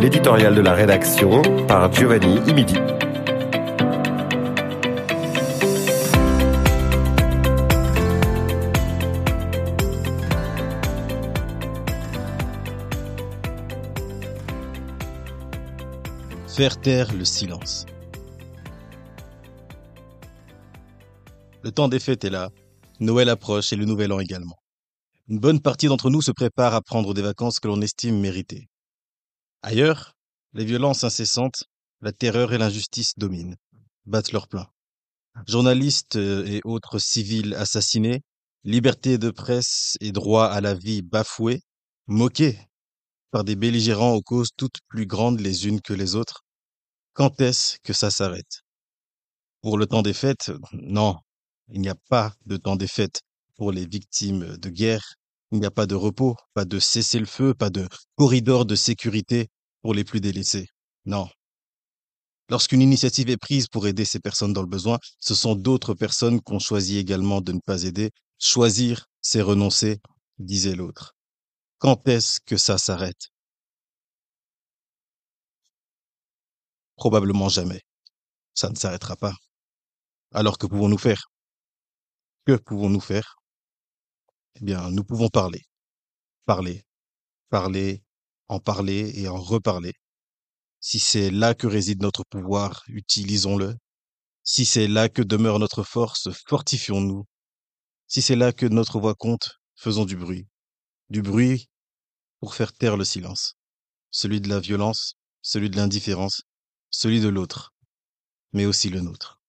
l'éditorial de la rédaction par Giovanni Imidi. Faire taire le silence. Le temps des fêtes est là, Noël approche et le Nouvel An également. Une bonne partie d'entre nous se prépare à prendre des vacances que l'on estime méritées. Ailleurs, les violences incessantes, la terreur et l'injustice dominent, battent leur plein. Journalistes euh, et autres civils assassinés, liberté de presse et droit à la vie bafoués, moqués par des belligérants aux causes toutes plus grandes les unes que les autres. Quand est-ce que ça s'arrête? Pour le temps des fêtes, non, il n'y a pas de temps des fêtes pour les victimes de guerre. Il n'y a pas de repos, pas de cessez-le-feu, pas de corridor de sécurité pour les plus délaissés. Non. Lorsqu'une initiative est prise pour aider ces personnes dans le besoin, ce sont d'autres personnes qu'on choisit également de ne pas aider. Choisir, c'est renoncer, disait l'autre. Quand est-ce que ça s'arrête? Probablement jamais. Ça ne s'arrêtera pas. Alors que pouvons-nous faire? Que pouvons-nous faire? Eh bien, nous pouvons parler. Parler. Parler, en parler et en reparler. Si c'est là que réside notre pouvoir, utilisons-le. Si c'est là que demeure notre force, fortifions-nous. Si c'est là que notre voix compte, faisons du bruit. Du bruit pour faire taire le silence. Celui de la violence, celui de l'indifférence, celui de l'autre, mais aussi le nôtre.